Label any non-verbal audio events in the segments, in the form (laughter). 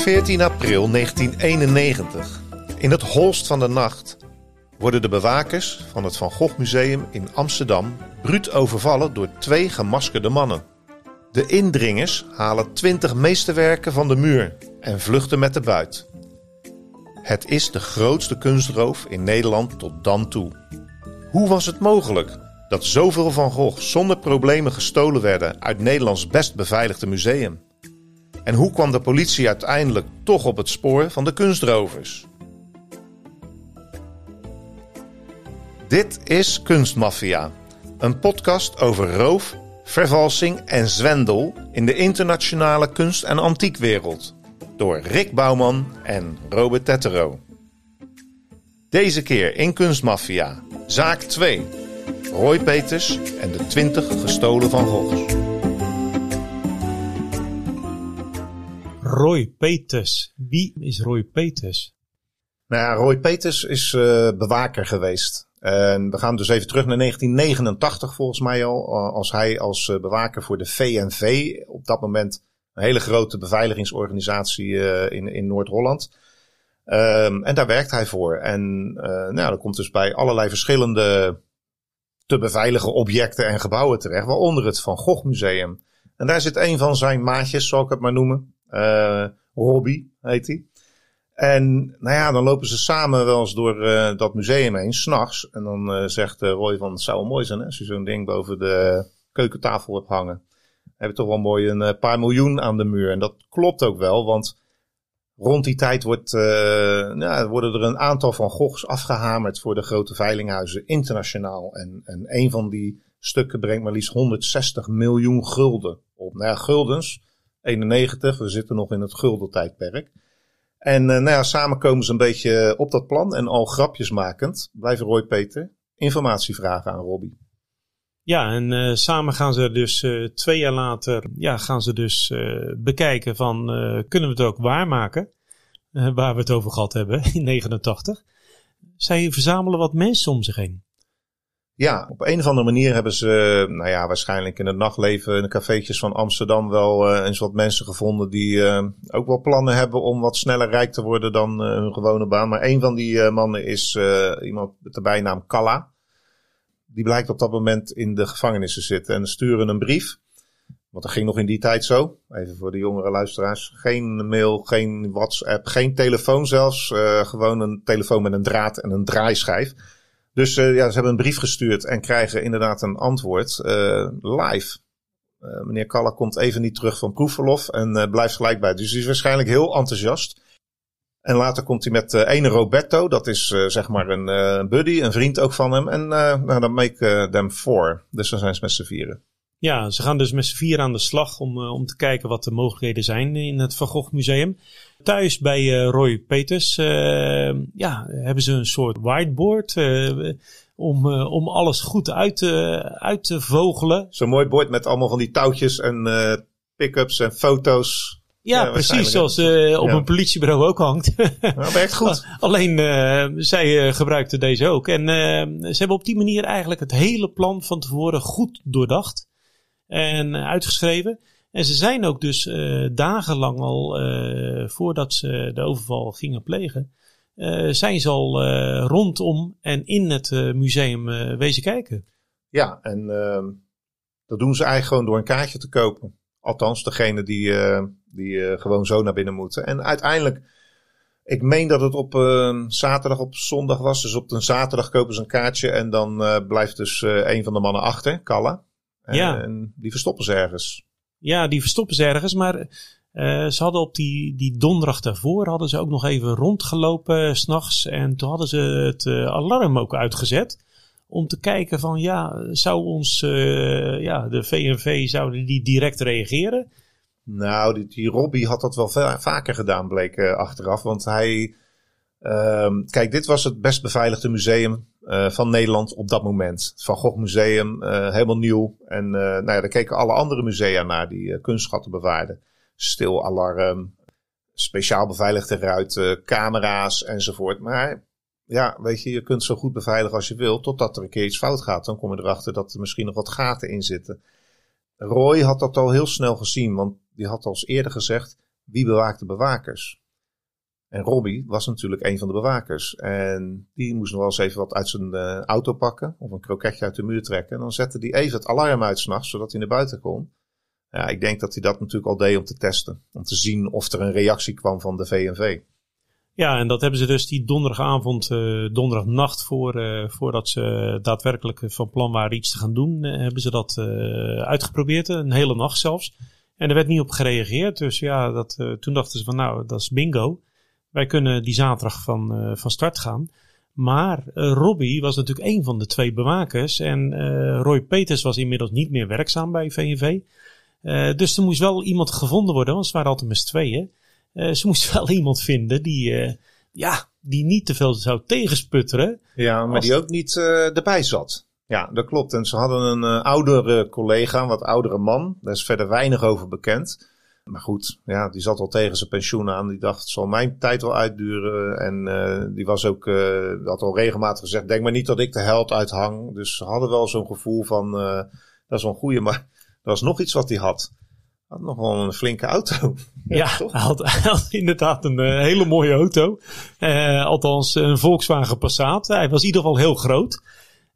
14 april 1991. In het holst van de nacht worden de bewakers van het Van Gogh Museum in Amsterdam bruut overvallen door twee gemaskerde mannen. De indringers halen 20 meesterwerken van de muur en vluchten met de buit. Het is de grootste kunstroof in Nederland tot dan toe. Hoe was het mogelijk dat zoveel Van Gogh zonder problemen gestolen werden uit Nederlands best beveiligde museum? En hoe kwam de politie uiteindelijk toch op het spoor van de kunstrovers? Dit is Kunstmafia, een podcast over roof, vervalsing en zwendel in de internationale kunst- en antiekwereld. Door Rick Bouwman en Robert Tettero. Deze keer in Kunstmafia, zaak 2. Roy Peters en de 20 gestolen Van Goghs. Roy Peters. Wie is Roy Peters? Nou Roy Peters is uh, bewaker geweest. En we gaan dus even terug naar 1989 volgens mij al. eh, Als hij als uh, bewaker voor de VNV, op dat moment een hele grote beveiligingsorganisatie in, in Noord-Holland. Um, en daar werkt hij voor. En nou, dat komt dus bij allerlei verschillende te beveiligen objecten en gebouwen terecht. Waaronder het Van Gogh Museum. En daar zit een van zijn maatjes, zal ik het maar noemen. Uh, Robbie heet hij. En nou ja, dan lopen ze samen wel eens door uh, dat museum heen, s'nachts. En dan uh, zegt uh, Roy van, het zou wel mooi zijn hè, als je zo'n ding boven de keukentafel hebt hangen. Heb je toch wel mooi een paar miljoen aan de muur. En dat klopt ook wel, want rond die tijd wordt, nou, worden er een aantal van Goghs afgehamerd voor de grote veilinghuizen internationaal. En, en een van die stukken brengt maar liefst 160 miljoen gulden op. Nou ja, guldens, 91, we zitten nog in het guldentijdperk. En uh, nou ja, samen komen ze een beetje op dat plan. En al grapjes makend blijven Roy Peter informatie vragen aan Robbie. Ja, en uh, samen gaan ze dus uh, twee jaar later ja, gaan ze dus bekijken van kunnen we het ook waarmaken? waar we het over gehad hebben (laughs) in 89. Zij verzamelen wat mensen om zich heen. Ja, op een of andere manier hebben ze, nou ja, waarschijnlijk in het nachtleven in de cafeetjes van Amsterdam wel uh, eens wat mensen gevonden die uh, ook wel plannen hebben om wat sneller rijk te worden dan hun gewone baan. Maar een van die mannen is iemand met de bijnaam Kalla. Die blijkt op dat moment in de gevangenis te zitten en sturen een brief. Want dat ging nog in die tijd zo. Even voor de jongere luisteraars. Geen mail, geen WhatsApp, geen telefoon zelfs. gewoon een telefoon met een draad en een draaischijf. Dus uh, ja, ze hebben een brief gestuurd en krijgen inderdaad een antwoord uh, live. Uh, meneer Kalla komt even niet terug van proefverlof en blijft gelijk bij. Dus hij is waarschijnlijk heel enthousiast. En later komt hij met ene Roberto, dat is zeg maar een buddy, een vriend ook van hem. En nou, dan make them four. Dus dan zijn ze met z'n vieren. Ja, ze gaan dus met z'n vier aan de slag om, om te kijken wat de mogelijkheden zijn in het Van Gogh Museum. Thuis bij uh, Roy Peters uh, ja, hebben ze een soort whiteboard uh, om, om alles goed uit, te, uit te vogelen. Zo'n mooi bord met allemaal van die touwtjes en pick-ups en foto's. Ja, ja precies zoals op ja. een politiebureau ook hangt. Dat werkt goed. (laughs) Alleen zij gebruikten deze ook. En ze hebben op die manier eigenlijk het hele plan van tevoren goed doordacht en uitgeschreven. En ze zijn ook dus uh, dagenlang al, uh, voordat ze de overval gingen plegen, uh, zijn ze al rondom en in het museum wezen kijken. Ja, en ehm, dat doen ze eigenlijk gewoon door een kaartje te kopen. Althans, degene die, die gewoon zo naar binnen moeten. En uiteindelijk, ik meen dat het op zaterdag, op zondag was. Dus op een zaterdag kopen ze een kaartje en dan blijft dus een van de mannen achter, Kalla. Ja. En die verstoppen ze ergens. Ja, die verstoppen ze ergens. Maar uh, ze hadden op die, die donderdag daarvoor hadden ze ook nog even rondgelopen s s'nachts. En toen hadden ze het uh, alarm ook uitgezet. Om te kijken van ja, zou ons, ja, de VNV, zouden die direct reageren? Nou, die, die Robbie had dat wel vaker gedaan, bleek achteraf. Want hij, ehm, kijk, dit was het best beveiligde museum uh, van Nederland op dat moment. Van Gogh Museum, uh, helemaal nieuw. En uh, nou ja, daar keken alle andere musea naar die kunstschatten bewaarden. Stilalarm, speciaal beveiligde ruiten, camera's enzovoort. Maar ja, weet je, je kunt zo goed beveiligen als je wil, totdat er een keer iets fout gaat. Dan kom je erachter dat er misschien nog wat gaten in zitten. Roy had dat al heel snel gezien, want die had al eens eerder gezegd: wie bewaakt de bewakers? En Robbie was natuurlijk een van de bewakers. En die moest nog wel eens even wat uit zijn uh, auto pakken. Of een kroketje uit de muur trekken. En dan zette hij even het alarm uit s'nachts, zodat hij naar buiten kon. Ja, ik denk dat hij dat natuurlijk al deed om te testen. Om te zien of er een reactie kwam van de VNV. Ja, en dat hebben ze dus die donderdagavond, uh, donderdagnacht, voor, uh, voordat ze daadwerkelijk van plan waren iets te gaan doen, hebben ze dat uitgeprobeerd. Een hele nacht zelfs. En er werd niet op gereageerd. Dus ja, dat, toen dachten ze van nou, dat is bingo. Wij kunnen die zaterdag van, van start gaan. Maar Robbie was natuurlijk een van de twee bewakers. En Roy Peters was inmiddels niet meer werkzaam bij VNV. dus er moest wel iemand gevonden worden, want ze waren altijd met tweeën. Ze (laughs) moest wel iemand vinden die, ja, die niet te veel zou tegensputteren. Ja, maar die ook niet erbij zat. Ja, dat klopt. En ze hadden een oudere collega, een wat oudere man. Daar is verder weinig over bekend. Maar goed, ja, die zat al tegen zijn pensioen aan. Die dacht, het zal mijn tijd wel uitduren. En die was ook, had al regelmatig gezegd, denk maar niet dat ik de held uithang. Dus ze hadden wel zo'n gevoel van, dat is wel een goeie. Maar (laughs) er was nog iets wat hij had had nog wel een flinke auto. (laughs) Ja, hij, had, (laughs) hij, had, inderdaad een uh, hele mooie auto. Uh, althans, een Volkswagen Passat. Hij was in ieder geval heel groot.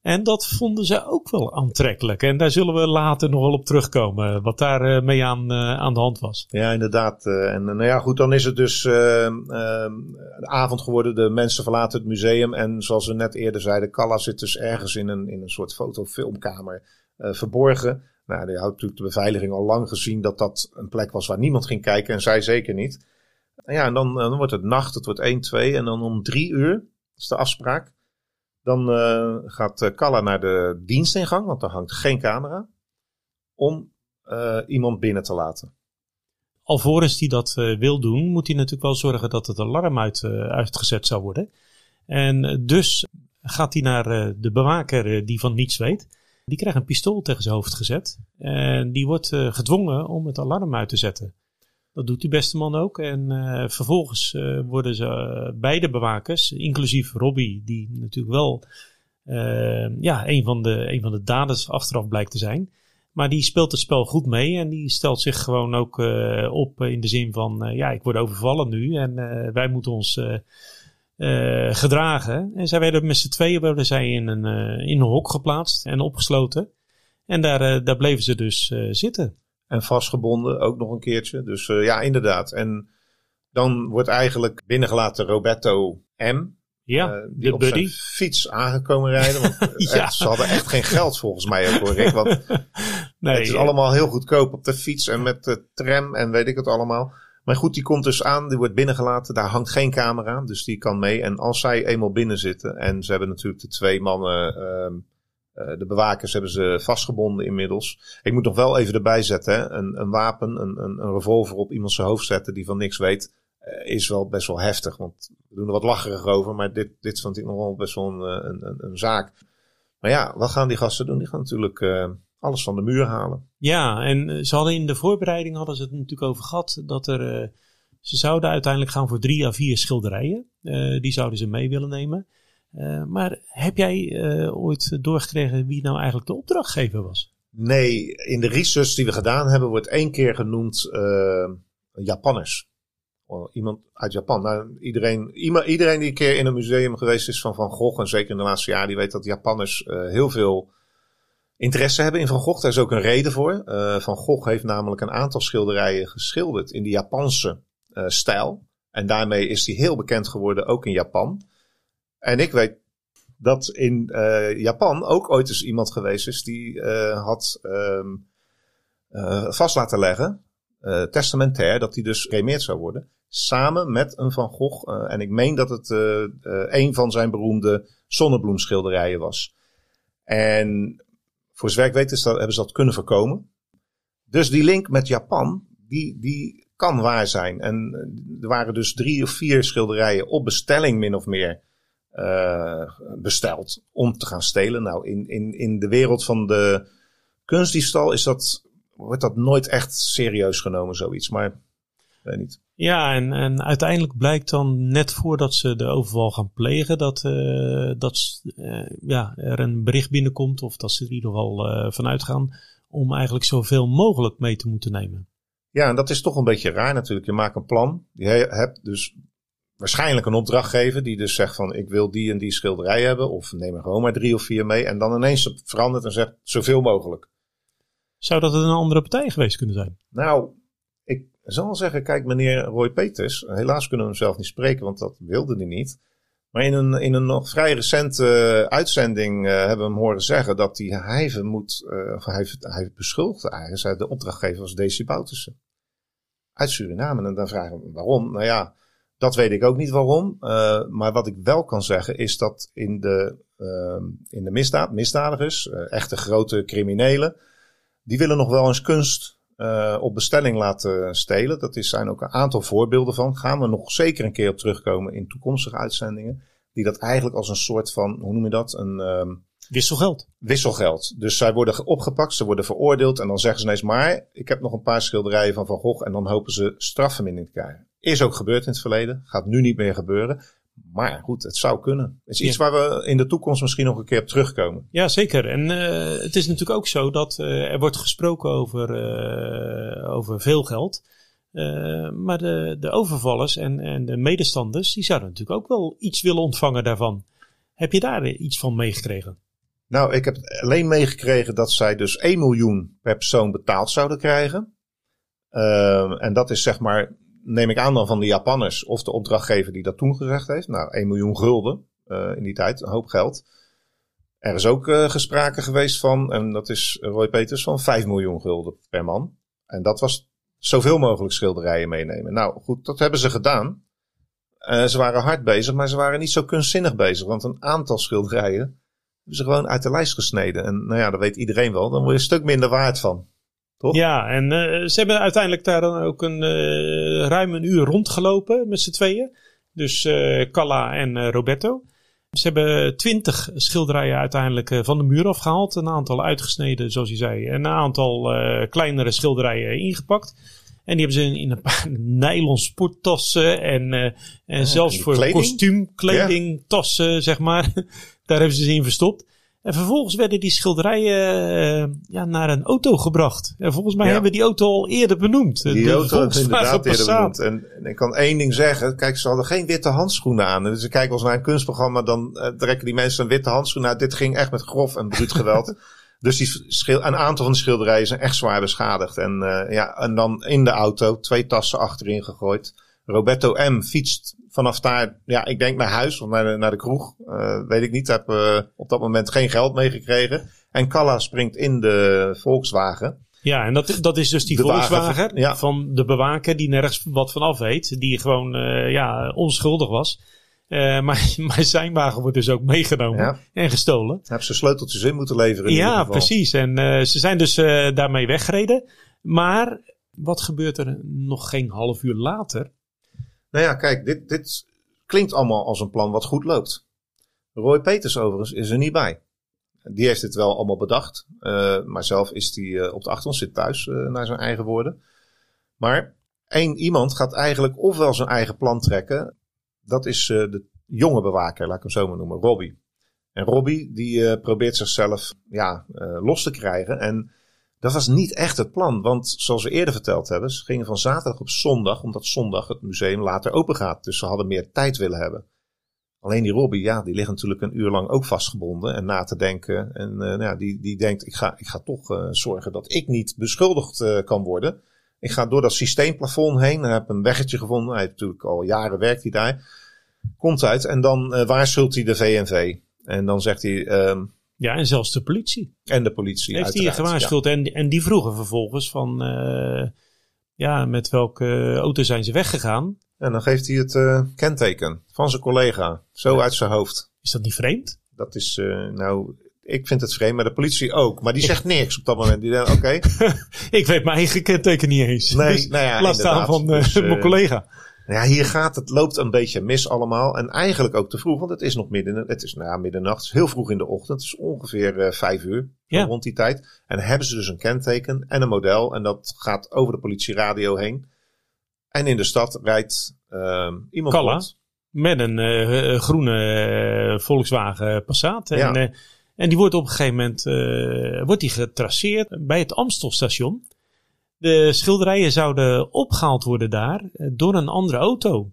En dat vonden ze ook wel aantrekkelijk. En daar zullen we later nog wel op terugkomen. Wat daar uh, mee aan, aan de hand was. Ja, inderdaad. en nou ja, goed, dan is het dus de avond geworden. De mensen verlaten het museum. En zoals we net eerder zeiden, Calla zit dus ergens in een, in een soort fotofilmkamer verborgen. Nou, die had natuurlijk de beveiliging al lang gezien dat dat een plek was waar niemand ging kijken en zij zeker niet. Ja, en dan, eh, dan wordt het nacht, het wordt 1, 2 en dan om 3 uur, is de afspraak. Dan uh, gaat Kalla naar de dienstingang, want daar hangt geen camera, om uh, iemand binnen te laten. Alvorens hij dat wil doen, moet hij natuurlijk wel zorgen dat het alarm uit, uitgezet zou worden. En dus gaat hij naar de bewaker die van niets weet. Die krijgt een pistool tegen zijn hoofd gezet. En die wordt gedwongen om het alarm uit te zetten. Dat doet die beste man ook. En uh, vervolgens uh, worden ze beide bewakers, inclusief Robbie, die natuurlijk wel ja, een, van de, een van de daders achteraf blijkt te zijn. Maar die speelt het spel goed mee en die stelt zich gewoon ook op in de zin van: ja, ik word overvallen nu en wij moeten ons gedragen. En zij werden met z'n tweeën werden zij in een, in een hok geplaatst en opgesloten. En daar, daar bleven ze dus zitten. En vastgebonden ook nog een keertje. Dus ja, inderdaad. En dan wordt eigenlijk binnengelaten Roberto M. Ja, die op buddy. zijn fiets aangekomen rijden. Want (laughs) ja. ze hadden echt geen geld volgens mij ook hoor Rick. Want (laughs) nee, het is allemaal heel goedkoop op de fiets en met de tram en weet ik het allemaal. Maar goed, die komt dus aan, die wordt binnengelaten. Daar hangt geen camera, dus die kan mee. En als zij eenmaal binnen zitten, en ze hebben natuurlijk de twee mannen, uh, de bewakers hebben ze vastgebonden inmiddels. Ik moet nog wel even erbij zetten, hè. Een, een wapen, een, een, een revolver op iemand zijn hoofd zetten die van niks weet, uh, is wel best wel heftig. Want we doen er wat lacherig over, maar dit, dit vond ik nog wel best wel een, eh, een, een, zaak. Maar ja, wat gaan die gasten doen? Die gaan natuurlijk alles van de muur halen. Ja, en eh, ze hadden in de voorbereiding hadden ze het natuurlijk over gehad dat er. Ze zouden uiteindelijk gaan voor drie à vier schilderijen. Die zouden ze mee willen nemen. Uh, maar heb jij ooit doorgekregen wie nou eigenlijk de opdrachtgever was? Nee, in de research die we gedaan hebben wordt één keer genoemd Japanners. Iemand uit Japan. Nou, iedereen, iedereen die een keer in een museum geweest is van Van Gogh, en zeker in de laatste jaren, die weet dat Japanners heel veel interesse hebben in Van Gogh. Daar is ook een reden voor. Van Gogh heeft namelijk een aantal schilderijen geschilderd in de Japanse stijl. En daarmee is hij heel bekend geworden, ook in Japan. En ik weet dat in uh, Japan ook ooit eens iemand geweest is die had um, vast laten leggen, testamentair, dat hij dus geremeerd zou worden. Samen met een Van Gogh. en ik meen dat het een van zijn beroemde zonnebloemschilderijen was. En voor zover weet dat, hebben ze dat kunnen voorkomen. Dus die link met Japan, die, die kan waar zijn. En eh, er waren dus drie of vier schilderijen op bestelling min of meer besteld om te gaan stelen. Nou, in, in, in de wereld van de kunstdiefstal is dat, wordt dat nooit echt serieus genomen, zoiets. Maar weet niet. Ja, en, en uiteindelijk blijkt dan net voordat ze de overval gaan plegen, dat, uh, dat uh, ja, er een bericht binnenkomt, of dat ze er in ieder geval uh, vanuit gaan, om eigenlijk zoveel mogelijk mee te moeten nemen. Ja, en dat is toch een beetje raar natuurlijk. Je maakt een plan. Je hebt dus waarschijnlijk een opdrachtgever die dus zegt van ik wil die en die schilderij hebben. Of neem er gewoon maar drie of vier mee. En dan ineens verandert en zegt zoveel mogelijk. Zou dat een andere partij geweest kunnen zijn? Nou, ik zal zeggen, kijk meneer Roy Peters. Helaas kunnen we hem zelf niet spreken, want dat wilde hij niet. Maar in een, in een nog vrij recente uitzending uh, hebben we hem horen zeggen dat hij hij moet, uh, of hij, hij beschuldigde eigenlijk, de opdrachtgever was Desi Boutussen. Uit Suriname. En dan vragen we waarom. Nou ja, dat weet ik ook niet waarom. Uh, maar wat ik wel kan zeggen is dat in de, in de misdaad, misdadigers, echte grote criminelen, die willen nog wel eens kunst op bestelling laten stelen. Dat is, zijn ook een aantal voorbeelden van. Gaan we nog zeker een keer op terugkomen in toekomstige uitzendingen. Die dat eigenlijk als een soort van, hoe noem je dat? Een, um, wisselgeld. Wisselgeld. Dus zij worden opgepakt, ze worden veroordeeld. En dan zeggen ze ineens, maar ik heb nog een paar schilderijen van Van Gogh. En dan hopen ze strafvermindering te krijgen. Is ook gebeurd in het verleden. Gaat nu niet meer gebeuren. Maar goed, het zou kunnen. Het is iets waar we in de toekomst misschien nog een keer op terugkomen. Ja, zeker. En uh, het is natuurlijk ook zo dat uh, er wordt gesproken over, uh, over veel geld. Maar de, de overvallers en, en de medestanders, die zouden natuurlijk ook wel iets willen ontvangen daarvan. Heb je daar iets van meegekregen? Nou, ik heb alleen meegekregen dat zij dus 1 miljoen per persoon betaald zouden krijgen. Uh, en dat is zeg maar, neem ik aan dan van de Japanners of de opdrachtgever die dat toen gezegd heeft. Nou, 1 miljoen gulden uh, in die tijd, een hoop geld. Er is ook uh, gesprake geweest van, en dat is Roy Peters, van 5 miljoen gulden per man. En dat was zoveel mogelijk schilderijen meenemen. Nou goed, dat hebben ze gedaan. Ze waren hard bezig, maar ze waren niet zo kunstzinnig bezig. Want een aantal schilderijen hebben ze gewoon uit de lijst gesneden. En nou ja, dat weet iedereen wel. Dan word je een stuk minder waard van. Toch? Ja, en uh, ze hebben uiteindelijk daar dan ook een uh, ruim een uur rondgelopen met z'n tweeën. Dus Calla en Roberto. Ze hebben twintig schilderijen uiteindelijk van de muur afgehaald. Een aantal uitgesneden, zoals je zei. En een aantal uh, kleinere schilderijen ingepakt. En die hebben ze in een paar (laughs) nylon sporttassen. En, uh, en oh, zelfs voor kostuumkleding, ja. tassen, zeg maar. (laughs) Daar hebben ze ze in verstopt. En vervolgens werden die schilderijen uh, ja, naar een auto gebracht. En volgens mij ja. hebben we die auto al eerder benoemd. Die de auto hebben inderdaad eerder benoemd. En, en, ik kan één ding zeggen. Kijk, ze hadden geen witte handschoenen aan. Dus ik kijk als naar een kunstprogramma, dan uh, trekken die mensen een witte handschoen uit. Dit ging echt met grof en bruut (laughs) geweld. dus die schil, een aantal van de schilderijen zijn echt zwaar beschadigd. En, uh, ja, en dan in de auto twee tassen achterin gegooid. Roberto M. fietst vanaf daar, ja, ik denk naar huis of naar de, naar de kroeg. Uh, weet ik niet. Heb uh, op dat moment geen geld meegekregen. En Kalla springt in de Volkswagen. Ja, en dat, dat is dus die de Volkswagen wagen, ja. van de bewaker die nergens wat van af weet. Die gewoon uh, ja, onschuldig was. Uh, (laughs) maar, maar zijn wagen wordt dus ook meegenomen ja. en gestolen. Heeft zijn sleuteltjes in moeten leveren. In ja, precies. En uh, ze zijn dus daarmee weggereden. Maar wat gebeurt er nog geen half uur later? Nou ja, kijk, dit, dit klinkt allemaal als een plan wat goed loopt. Roy Peters overigens is er niet bij. Die heeft het wel allemaal bedacht. Uh, maar zelf is hij uh, op de achtergrond zit thuis, uh, naar zijn eigen woorden. Maar één iemand gaat eigenlijk ofwel zijn eigen plan trekken. Dat is de jonge bewaker, laat ik hem zo maar noemen, Robbie. En Robbie die probeert zichzelf ja, los te krijgen. En dat was niet echt het plan, want zoals we eerder verteld hebben, ze gingen van zaterdag op zondag, omdat zondag het museum later open gaat. Dus ze hadden meer tijd willen hebben. Alleen die Robbie, ja, die ligt natuurlijk een uur lang ook vastgebonden en na te denken. En uh, nou ja, die, die denkt, ik ga, ik ga toch uh, zorgen dat ik niet beschuldigd uh, kan worden. Ik ga door dat systeemplafond heen en heb een weggetje gevonden. Hij heeft natuurlijk al jaren werkt hij daar. Komt uit en dan waarschuwt hij de VNV. En dan zegt hij, um, ja, en zelfs de politie. En de politie, Heeft hij gewaarschuwd. Ja. En, en die vroegen vervolgens van... Uh, ja, met welke auto zijn ze weggegaan? En dan geeft hij het uh, kenteken van zijn collega. Zo ja. uit zijn hoofd. Is dat niet vreemd? Dat is, uh, nou... Ik vind het vreemd, maar de politie ook. Maar die zegt niks op dat moment. Die denkt, oké. Okay. (laughs) ik weet mijn eigen kenteken niet eens. Nee, dus nou ja, laat staan van dus, mijn collega. Ja, hier gaat het, loopt een beetje mis allemaal. En eigenlijk ook te vroeg, want het is nog midden, het is ja, middernacht, het is heel vroeg in de ochtend. Het is ongeveer uh, vijf uur, ja. rond die tijd. En hebben ze dus een kenteken en een model. En dat gaat over de politieradio heen. En in de stad rijdt uh, iemand Kalla, met een uh, groene Volkswagen Passat. En, ja. en die wordt op een gegeven moment wordt die getraceerd bij het Amstelstation. De schilderijen zouden opgehaald worden daar eh, door een andere auto.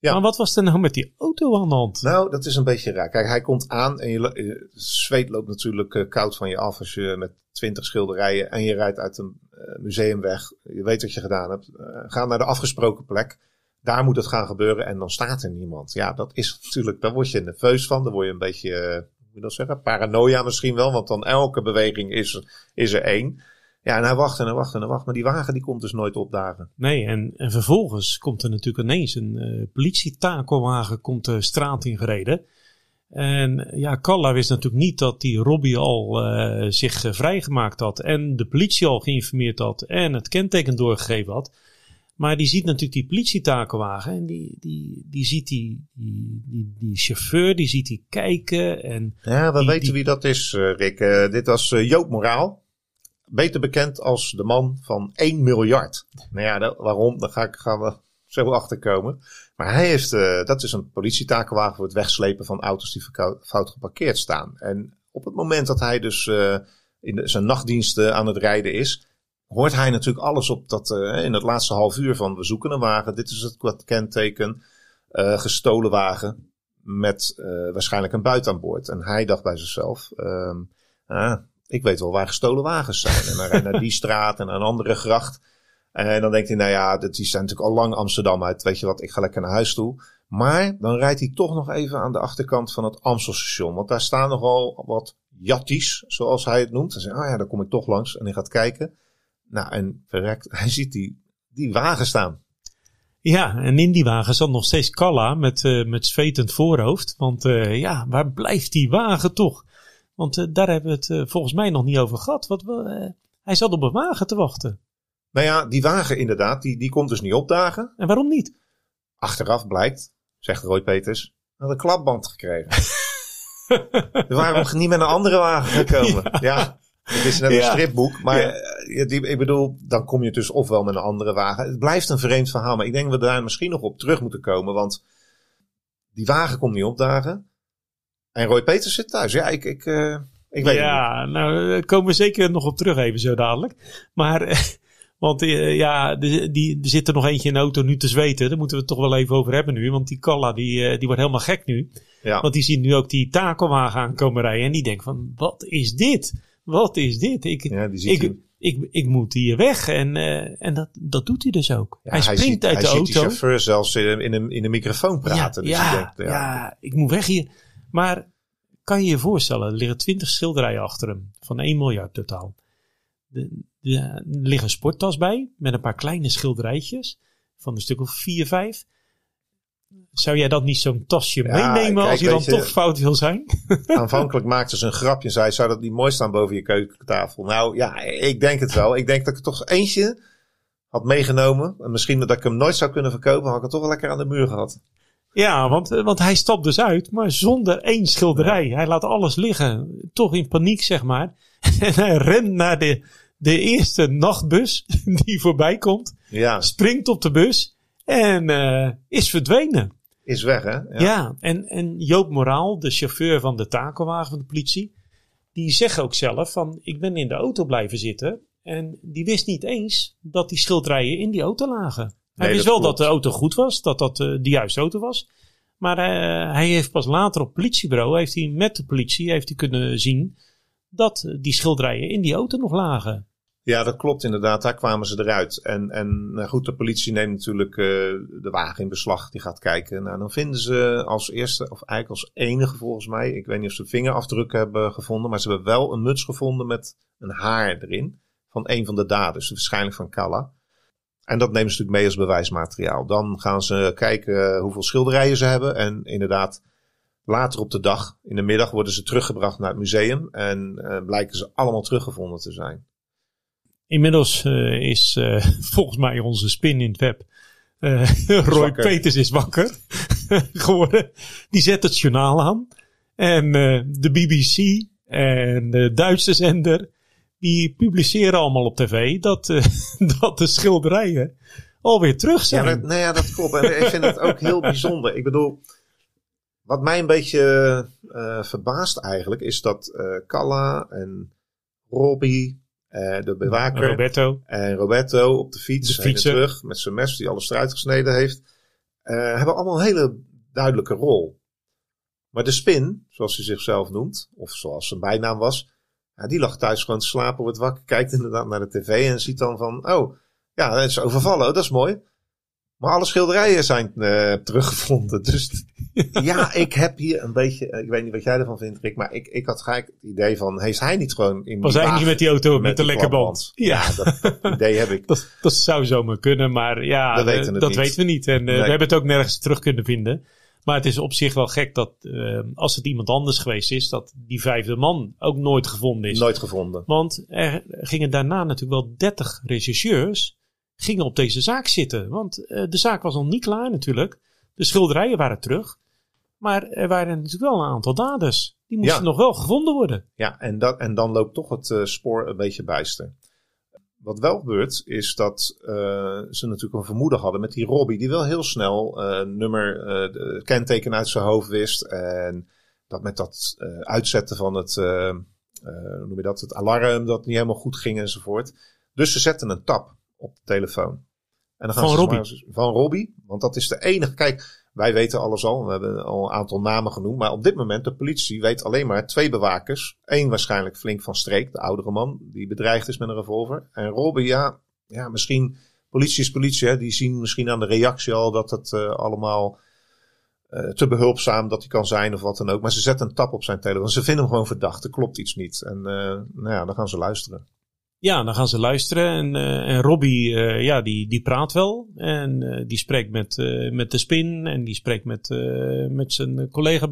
Ja. Maar wat was er nou met die auto aan de hand? Nou, dat is een beetje raar. Kijk, hij komt aan en je, je zweet loopt natuurlijk eh, koud van je af als je met twintig schilderijen en je rijdt uit een eh, museum weg. Je weet wat je gedaan hebt. Eh, ga naar de afgesproken plek. Daar moet het gaan gebeuren en dan staat er niemand. Ja, dat is natuurlijk, daar word je nerveus van. Dan word je een beetje, eh, hoe moet je dat zeggen, paranoia misschien wel. Want dan elke beweging is, is er één. Ja, en hij wacht en hij wacht en hij wacht. Maar die wagen die komt dus nooit opdagen. Nee, en, en vervolgens komt er natuurlijk ineens een eh politietakelwagen komt de straat in gereden. En ja, Kalla wist natuurlijk niet dat die Robbie al eh, zich eh, vrijgemaakt had. En de politie al geïnformeerd had. En het kenteken doorgegeven had. Maar die ziet natuurlijk die politietakelwagen. En die, die, die ziet die, die, die, die chauffeur, die ziet die kijken. En Ja, we Die- weten die- wie dat is, Rick. Dit was Joop Moraal. Beter bekend als de man van 1 miljard. Nou ja, waarom? Daar ga ik, gaan we zo achter komen. Maar hij heeft, eh, dat is een politietakenwagen voor het wegslepen van auto's die fout geparkeerd staan. En op het moment dat hij dus eh, in de- zijn nachtdiensten aan het rijden is, hoort hij natuurlijk alles op dat, eh, in het laatste half uur van we zoeken een wagen. Dit is het kenteken. gestolen wagen met waarschijnlijk een buit aan boord. En hij dacht bij zichzelf, ehm, ah, ik weet wel waar gestolen wagens zijn. En dan rijdt naar die straat en een andere gracht. En dan denkt hij, nou ja, die zijn natuurlijk al lang Amsterdam uit. Weet je wat, ik ga lekker naar huis toe. Maar dan rijdt hij toch nog even aan de achterkant van het Amstelstation. Want daar staan nogal wat jatties, zoals hij het noemt. Hij zegt, oh ja, daar kom ik toch langs. En hij gaat kijken. Nou, en verrekt, (laughs) hij ziet die, die wagen staan. Ja, en in die wagen zat nog steeds Kalla met, eh met zwetend voorhoofd. Want eh, ja, waar blijft die wagen toch? Want eh, daar hebben we het eh, volgens mij nog niet over gehad. Wat, we, eh, hij zat op een wagen te wachten. Nou ja, die wagen inderdaad, die, die komt dus niet opdagen. En waarom niet? Achteraf blijkt, zegt Roy Peters, had een klapband gekregen. We (laughs) waren nog niet met een andere wagen gekomen. Ja, het is net een Ja. stripboek. Maar ja, die, ik bedoel, dan kom je dus ofwel met een andere wagen. Het blijft een vreemd verhaal. Maar ik denk dat we daar misschien nog op terug moeten komen. Want die wagen komt niet opdagen. En Roy Peters zit thuis. Ja, ik, ik, eh, ik weet het niet. ja, nou, daar komen we zeker nog op terug even zo dadelijk. Maar, (laughs) want eh, ja, die, die, er zit er nog eentje in de auto nu te zweten. Daar moeten we het toch wel even over hebben nu. Want die Kalla, die, eh, die wordt helemaal gek nu. Ja. Want die ziet nu ook die takelwagen aankomen rijden. En die denkt van, wat is dit? Wat is dit? Ik, Ja, die ziet ik, hij- ik, ik moet hier weg. En, en dat, dat doet hij dus ook. Ja, hij springt ziet, uit hij de ziet auto. die chauffeur zelfs in, in, een, in een microfoon praten. Ja, dus ja, ja, ik moet weg hier. Maar kan je je voorstellen, er liggen twintig schilderijen achter hem. Van 1 miljard totaal. Er ligt een sporttas bij, met een paar kleine schilderijtjes. Van een stuk of 4, 5. Zou jij dat niet zo'n tasje Ja, meenemen kijk, als je dan je- toch fout wil zijn? (laughs) Aanvankelijk maakte ze een grapje en zei: Zou dat niet mooi staan boven je keukentafel? Nou ja, ik denk het wel. Ik denk dat ik er toch eentje had meegenomen. En misschien dat ik hem nooit zou kunnen verkopen, had ik het toch wel lekker aan de muur gehad. Ja, want, eh, want hij stapt dus uit, maar zonder één schilderij. Hij laat alles liggen. Toch in paniek, zeg maar. (laughs) En hij rent naar de, de eerste nachtbus (laughs) die voorbij komt. Ja, Springt op de bus en eh, is verdwenen. is weg hè? Ja, en, en Joop Moraal, de chauffeur van de takelwagen van de politie, die zegt ook zelf van ik ben in de auto blijven zitten. En die wist niet eens dat die schilderijen in die auto lagen. Hij wist wel klopt. dat de auto goed was, dat dat eh, de juiste auto was. Maar eh, hij heeft pas later op het politiebureau, heeft hij met de politie heeft hij kunnen zien dat die schilderijen in die auto nog lagen. Ja, dat klopt inderdaad. Daar kwamen ze eruit. En, en nou goed, de politie neemt natuurlijk eh, de wagen in beslag. Die gaat kijken. Nou, dan vinden ze als eerste, of eigenlijk als enige volgens mij. Ik weet niet of ze vingerafdrukken hebben gevonden. Maar ze hebben wel een muts gevonden met een haar erin. Van een van de daders. Waarschijnlijk van Kalla. En dat nemen ze natuurlijk mee als bewijsmateriaal. Dan gaan ze kijken hoeveel schilderijen ze hebben. En inderdaad, later op de dag, in de middag, worden ze teruggebracht naar het museum. En eh, blijken ze allemaal teruggevonden te zijn. Inmiddels eh, is eh, (laughs) volgens mij onze spin in het web. eh, (laughs) Roy wakker. Peters is wakker (laughs) geworden. Die zet het journaal aan. En eh, de BBC en de Duitse zender. Die publiceren allemaal op tv dat, eh, (laughs) dat de schilderijen alweer terug Ja, zijn. dat, nou ja, dat klopt. En ik vind het ook heel bijzonder. Ik bedoel, wat mij een beetje eh, verbaast eigenlijk, is dat Kalla en Robbie Uh, de bewaker. Roberto. En Roberto op de fiets. De en terug met zijn mes die alles eruit gesneden heeft. Uh, hebben allemaal een hele duidelijke rol. Maar de spin, zoals hij zichzelf noemt, of zoals zijn bijnaam was, ja, die lag thuis gewoon te slapen, wordt wakker, kijkt inderdaad naar de tv en ziet dan van, oh, ja, het is overvallen, oh, dat is mooi. Maar alle schilderijen zijn uh, teruggevonden. (laughs) Dus ja, ik heb hier een beetje, ik weet niet wat jij ervan vindt, Rick, maar ik, ik had gelijk het idee van, heeft hij niet gewoon in Was hij niet met die auto met, met de lekke band? Ja, ja dat, dat, (laughs) idee heb ik. Dat, dat zou zomaar kunnen, maar ja, dat weten, dat niet. weten we niet. En uh, nee. we hebben het ook nergens terug kunnen vinden. Maar het is op zich wel gek dat uh, als het iemand anders geweest is, dat die vijfde man ook nooit gevonden is. Nooit gevonden. Want er gingen daarna natuurlijk wel 30 rechercheurs gingen op deze zaak zitten. Want uh, de zaak was nog niet klaar natuurlijk. De schilderijen waren terug. Maar er waren natuurlijk wel een aantal daders. Die moesten ja. nog wel gevonden worden. Ja, en, dat, en dan loopt toch het uh, spoor een beetje bijster. Wat wel gebeurt, is dat uh, ze natuurlijk een vermoeden hadden met die Robbie, die wel heel snel uh, nummer, uh, kenteken uit zijn hoofd wist. En dat met dat uitzetten van het, hoe noem je dat, het alarm, dat niet helemaal goed ging enzovoort. Dus ze zetten een tap op de telefoon. En dan gaan van ze Robbie? Van Robbie, want dat is de enige. Kijk, wij weten alles al. We hebben al een aantal namen genoemd. Maar op dit moment, de politie weet alleen maar twee bewakers. Eén waarschijnlijk flink van streek, de oudere man, die bedreigd is met een revolver. En Robbie, ja, ja misschien. Politie is politie, hè. Die zien misschien aan de reactie al dat het uh, allemaal uh, te behulpzaam dat hij kan zijn of wat dan ook. Maar ze zetten een tap op zijn telefoon. Ze vinden hem gewoon verdacht. Er klopt iets niet. En uh, nou ja, dan gaan ze luisteren. Ja, dan gaan ze luisteren. En, uh, en Robbie, uh, ja, die, die praat wel. En uh, die spreekt met, met de spin. En die spreekt met, met zijn collega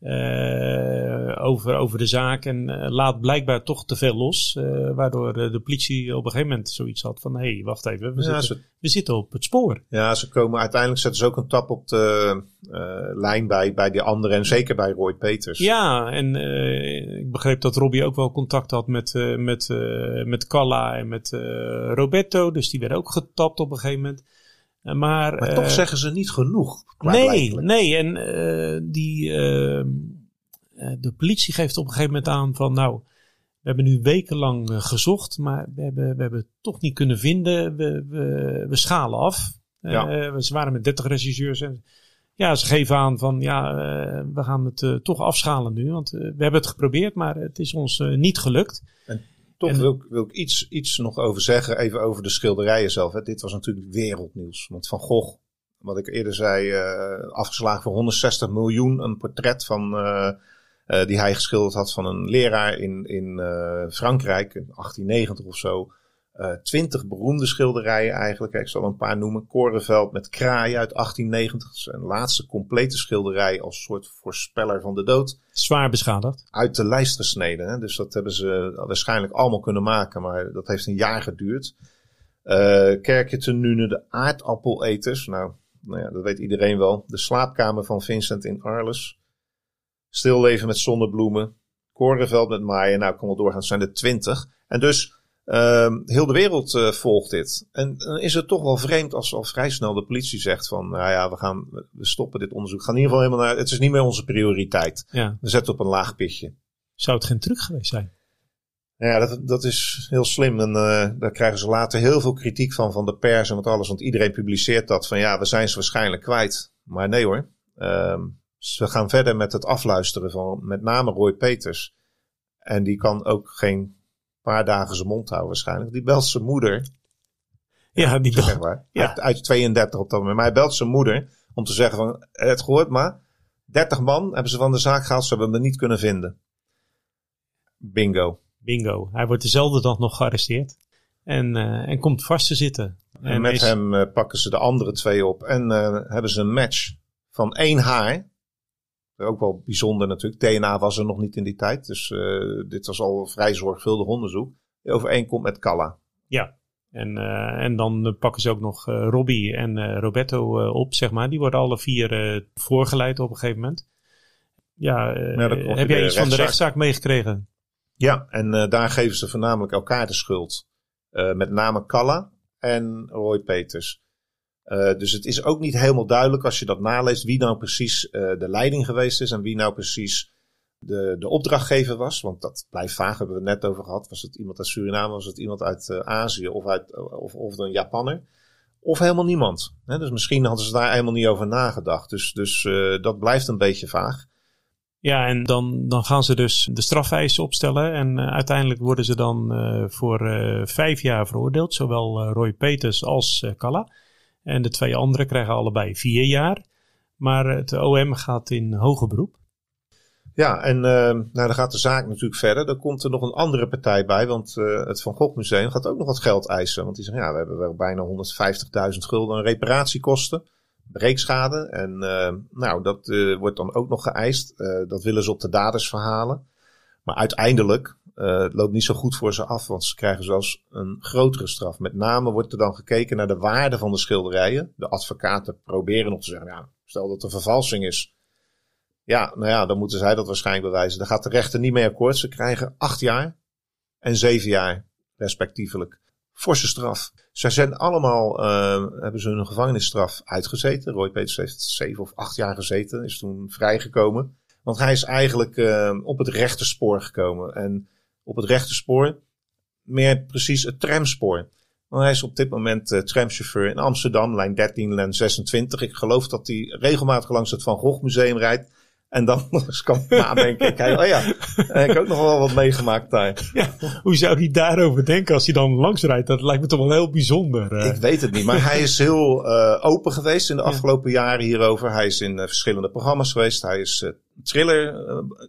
bemaken. over, over de zaak. En laat blijkbaar toch te veel los. waardoor de politie op een gegeven moment zoiets had van... Hé, hey, wacht even, we, Ja, zitten, ze- we zitten op het spoor. Ja, ze komen uiteindelijk zetten ze ook een tap op de eh, lijn bij, bij die anderen. En zeker bij Roy Peters. Ja, en eh, ik begreep dat Robbie ook wel contact had met, eh, met, eh, met Calla en met eh, Roberto. Dus die werden ook getapt op een gegeven moment. Eh, maar Maar eh, toch zeggen ze niet genoeg. Nee, nee. En eh, die, eh, eh, de politie geeft op een gegeven moment aan van nou, we hebben nu wekenlang eh, gezocht, maar we hebben, we hebben het toch niet kunnen vinden. We, we, we schalen af. Ja. Eh, ze waren met 30 regisseurs en ja, ze geven aan van ja, eh, we gaan het eh, toch afschalen nu. Want eh, we hebben het geprobeerd, maar het is ons eh, niet gelukt. Toch En- wil, ik- wil ik iets, iets nog over zeggen. Even over de schilderijen zelf. Hè. Dit was natuurlijk wereldnieuws. Want Van Gogh, wat ik eerder zei, eh, afgeslagen voor 160 miljoen. Een portret van, eh, eh, die hij geschilderd had van een leraar in, in Frankrijk. In 1890 of zo. Eh, Twintig beroemde schilderijen eigenlijk. Ik zal een paar noemen. Korenveld met kraaien uit 1890. Dat is een laatste complete schilderij als soort voorspeller van de dood Zwaar beschadigd. uit de lijst gesneden. Hè? Dus dat hebben ze waarschijnlijk allemaal kunnen maken, maar dat heeft een jaar geduurd. Eh Kerkje te Nune, de aardappeleters. Nou, nou ja, dat weet iedereen wel. De slaapkamer van Vincent in Arles. Stilleven met zonnebloemen. Korenveld met maaien. Nou, ik kan wel doorgaan, het zijn er twintig. En dus ehm, heel de wereld eh, volgt dit. En dan is het toch wel vreemd als al vrij snel de politie zegt van... Nou ja, we, gaan, we stoppen dit onderzoek. We gaan in ieder geval helemaal naar... Het is niet meer onze prioriteit. Ja. We zetten op een laag pitje. Zou het geen truc geweest zijn? Ja, dat, dat is heel slim. En uh, daar krijgen ze later heel veel kritiek van, van de pers en wat alles. Want iedereen publiceert dat van ja, we zijn ze waarschijnlijk kwijt. Maar nee hoor. Um, ze gaan verder met het afluisteren van met name Roy Peters. En die kan ook geen paar dagen zijn mond houden waarschijnlijk. Die belt zijn moeder. Ja, die Zeg maar. Ja. Uit, uit 32 op dat moment. Maar hij belt zijn moeder om te zeggen van het gehoord maar. 30 man hebben ze van de zaak gehaald. Ze hebben hem niet kunnen vinden. Bingo. Bingo. Hij wordt dezelfde dag nog gearresteerd. En, uh, en komt vast te zitten. En, en met is... hem uh, pakken ze de andere twee op. En uh, hebben ze een match van één haar. Ook wel bijzonder natuurlijk. DNA was er nog niet in die tijd. Dus uh, dit was al vrij zorgvuldig onderzoek. Die overeenkomt met Calla. Ja. En, uh, en dan pakken ze ook nog uh, Robbie en Roberto op, zeg maar. Die worden alle vier voorgeleid op een gegeven moment. Ja, ja heb jij iets van de rechtszaak meegekregen? Ja, en daar geven ze voornamelijk elkaar de schuld. Met name Calla en Roy Peters. Uh, dus het is ook niet helemaal duidelijk als je dat naleest wie nou precies de leiding geweest is en wie nou precies de, de opdrachtgever was. Want dat blijft vaag, hebben we het net over gehad. Was het iemand uit Suriname, was het iemand uit uh, Azië of, uit, of, of een Japanner? Of helemaal niemand. dus misschien hadden ze daar helemaal niet over nagedacht. Dus, dus dat blijft een beetje vaag. Ja, en dan, dan gaan ze dus de strafeisen opstellen. En uiteindelijk worden ze dan voor vijf jaar veroordeeld. Zowel Roy Peters als Kalla. En de twee anderen krijgen allebei vier jaar. Maar het OM gaat in hoger beroep. Ja, en nou, dan gaat de zaak natuurlijk verder. Dan komt er nog een andere partij bij. Want het Van Gogh Museum gaat ook nog wat geld eisen. Want die zeggen, ja, we hebben wel bijna 150.000 gulden aan reparatiekosten breekschade. En uh, nou, dat uh, wordt dan ook nog geëist. Uh, dat willen ze op de daders verhalen. Maar uiteindelijk het loopt niet zo goed voor ze af, want ze krijgen zelfs een grotere straf. Met name wordt er dan gekeken naar de waarde van de schilderijen. De advocaten proberen nog te zeggen, ja, stel dat er vervalsing is. Ja, nou ja, dan moeten zij dat waarschijnlijk bewijzen. Daar gaat de rechter niet mee akkoord. Ze krijgen acht jaar en zeven jaar, respectievelijk forse straf. Zij zijn allemaal, uh, hebben ze hun gevangenisstraf uitgezeten. Roy Peters heeft zeven of acht jaar gezeten, is toen vrijgekomen. Want hij is eigenlijk uh, op het rechte spoor gekomen. En op het rechte spoor, meer precies het tramspoor. Want hij is op dit moment uh, tramchauffeur in Amsterdam, lijn 13, lijn 26. Ik geloof dat hij regelmatig langs het Van Gogh Museum rijdt. En dan nog eens kan nadenken. Ik, oh ja, ik heb ook nog wel wat meegemaakt daar. (laughs) Ja, hoe zou hij daarover denken als hij dan langs rijdt? Dat lijkt me toch wel heel bijzonder. Ik weet het niet, maar hij is heel uh, open geweest in de afgelopen jaren hierover. Hij is in uh, verschillende programma's geweest. Hij is uh, thriller,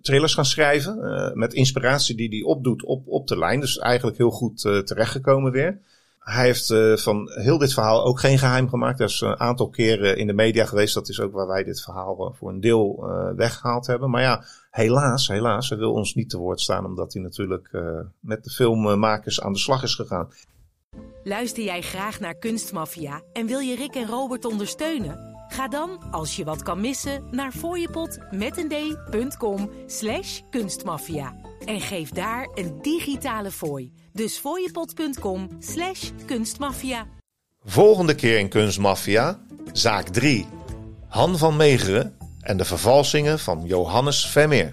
thrillers gaan schrijven met inspiratie die hij opdoet op, op de lijn. Dus eigenlijk heel goed terechtgekomen weer. Hij heeft uh, van heel dit verhaal ook geen geheim gemaakt. Hij is een aantal keren in de media geweest. Dat is ook waar wij dit verhaal uh, voor een deel uh, weggehaald hebben. Maar ja, helaas, helaas, hij wil ons niet te woord staan. Omdat hij natuurlijk met de filmmakers aan de slag is gegaan. Luister jij graag naar Kunstmafia en wil je Rick en Robert ondersteunen? Ga dan, als je wat kan missen, naar fooiepot slash kunstmafia. En geef daar een digitale fooi. Dus fooiepot.com slash kunstmafia. Volgende keer in Kunstmafia, zaak 3. Han van Megeren en de vervalsingen van Johannes Vermeer.